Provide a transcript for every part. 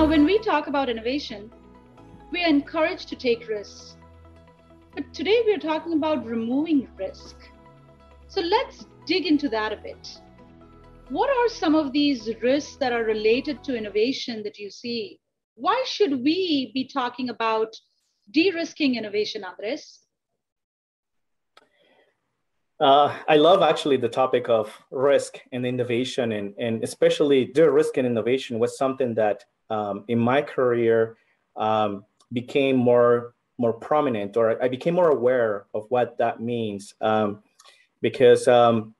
Now, when we talk about innovation, we are encouraged to take risks. But today we are talking about removing risk. So let's dig into that a bit. What are some of these risks that are related to innovation that you see? Why should we be talking about de risking innovation, Andres? Uh, I love actually the topic of risk and innovation, and, and especially de risk and innovation was something that um, in my career um, became more more prominent, or I became more aware of what that means, um, because um,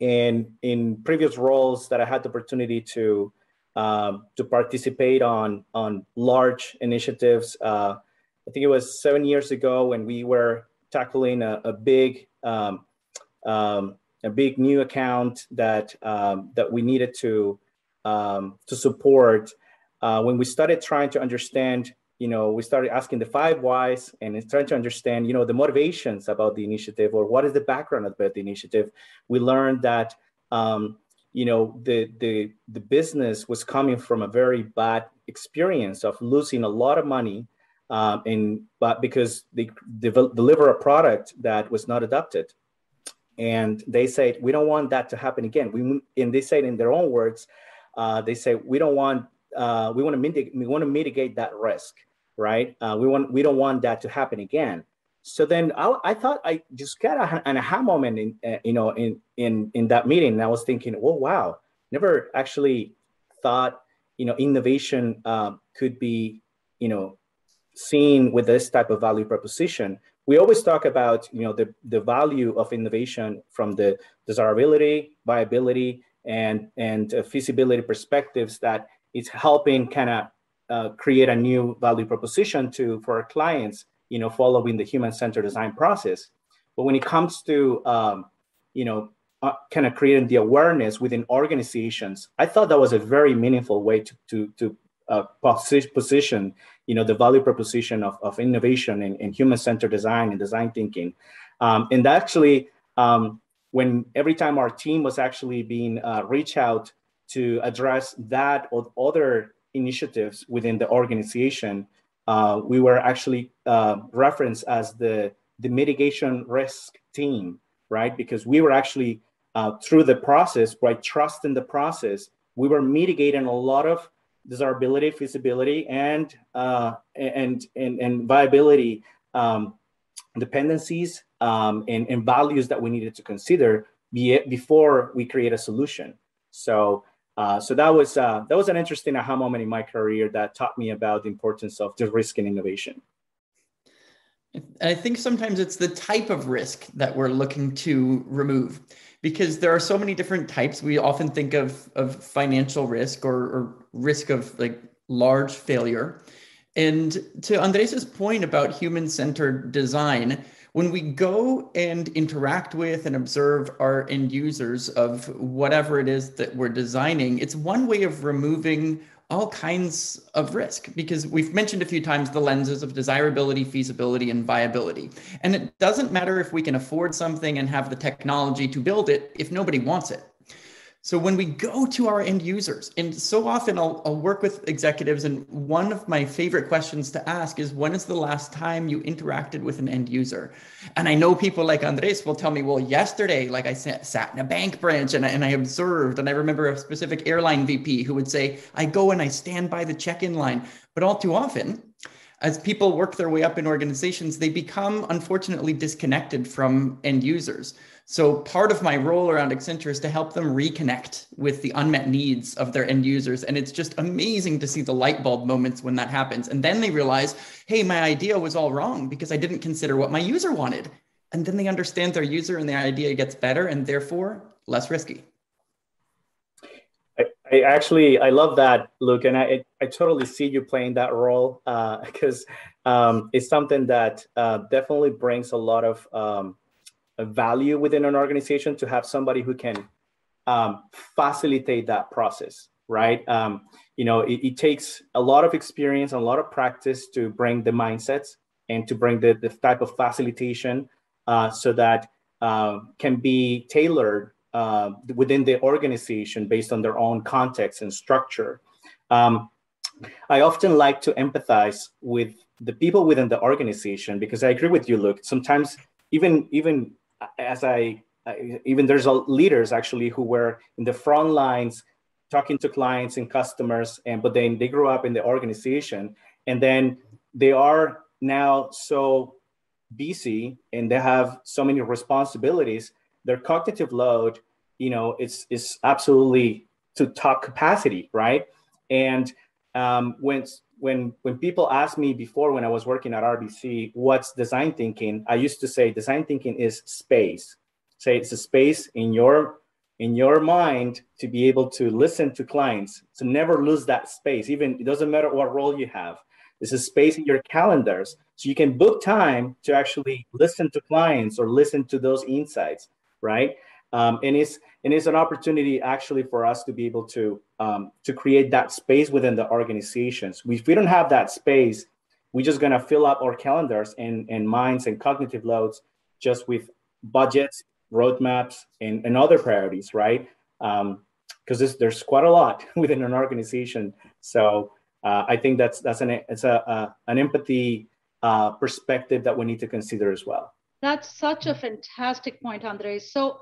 in in previous roles that I had the opportunity to um, to participate on on large initiatives. Uh, I think it was seven years ago when we were tackling a, a big um, a big new account that um, that we needed to um, to support. Uh, when we started trying to understand, you know, we started asking the five whys and trying to understand, you know, the motivations about the initiative or what is the background about the initiative. We learned that, um, you know, the the the business was coming from a very bad experience of losing a lot of money, um, and but because they de- deliver a product that was not adopted and they said we don't want that to happen again we and they said in their own words uh, they say we don't want uh, we want to mitigate we want to mitigate that risk right? Uh, we want we don't want that to happen again. So then I, I thought I just got a, an aha moment in uh, you know in in in that meeting and I was thinking oh wow. Never actually thought you know innovation um, could be you know seen with this type of value proposition. We always talk about you know the, the value of innovation from the desirability viability and and uh, feasibility perspectives that it's helping kind of uh, create a new value proposition to for our clients you know following the human-centered design process. But when it comes to um, you know uh, kind of creating the awareness within organizations i thought that was a very meaningful way to to, to uh, position you know the value proposition of, of innovation and, and human-centered design and design thinking. Um, and actually um, when every time our team was actually being uh, reached out to address that or other initiatives within the organization uh, we were actually uh, referenced as the the mitigation risk team right because we were actually uh, through the process by trusting the process we were mitigating a lot of desirability, feasibility, and uh, and, and and viability um, dependencies um, and, and values that we needed to consider be before we create a solution. So uh, so that was uh, that was an interesting aha moment in my career that taught me about the importance of the risk and innovation. I think sometimes it's the type of risk that we're looking to remove because there are so many different types. We often think of, of financial risk or, or risk of like large failure. And to Andres's point about human centered design, when we go and interact with and observe our end users of whatever it is that we're designing, it's one way of removing all kinds of risk because we've mentioned a few times the lenses of desirability, feasibility, and viability. And it doesn't matter if we can afford something and have the technology to build it if nobody wants it. So when we go to our end users, and so often I'll, I'll, work with executives, and one of my favorite questions to ask is, when is the last time you interacted with an end user? And I know people like Andres will tell me, well, yesterday, like I sat, sat in a bank branch and I, and I observed, and I remember a specific airline VP who would say, I go and I stand by the check-in line. But all too often, as people work their way up in organizations, they become unfortunately disconnected from end users. So part of my role around Accenture is to help them reconnect with the unmet needs of their end users. And it's just amazing to see the light bulb moments when that happens. And then they realize, hey, my idea was all wrong because I didn't consider what my user wanted. And then they understand their user and their idea gets better and therefore less risky. I, actually I love that, Luke, and I I totally see you playing that role because uh, um, it's something that uh, definitely brings a lot of um, value within an organization to have somebody who can um, facilitate that process, right? Um, you know, it, it, takes a lot of experience, and a lot of practice to bring the mindsets and to bring the, the type of facilitation uh, so that uh, can be tailored uh, within the organization based on their own context and structure. Um, I often like to empathize with the people within the organization because I agree with you, Luke. Sometimes even even as I, even there's leaders actually who were in the front lines talking to clients and customers, and but then they grew up in the organization, and then they are now so busy and they have so many responsibilities. Their cognitive load, you know, it's is absolutely to top capacity, right? And um, when when when people ask me before when I was working at RBC, what's design thinking? I used to say design thinking is space. Say it's a space in your in your mind to be able to listen to clients, to never lose that space. Even it doesn't matter what role you have. This is space in your calendars, so you can book time to actually listen to clients or listen to those insights, right? Um, and it's and it's an opportunity actually for us to be able to um, to create that space within the organizations. if we don't have that space, we're just gonna fill up our calendars and, and minds and cognitive loads just with budgets, roadmaps, and, and other priorities, right? Because um, there's quite a lot within an organization. So uh, I think that's that's an it's a, a an empathy uh, perspective that we need to consider as well. That's such a fantastic point, Andres. So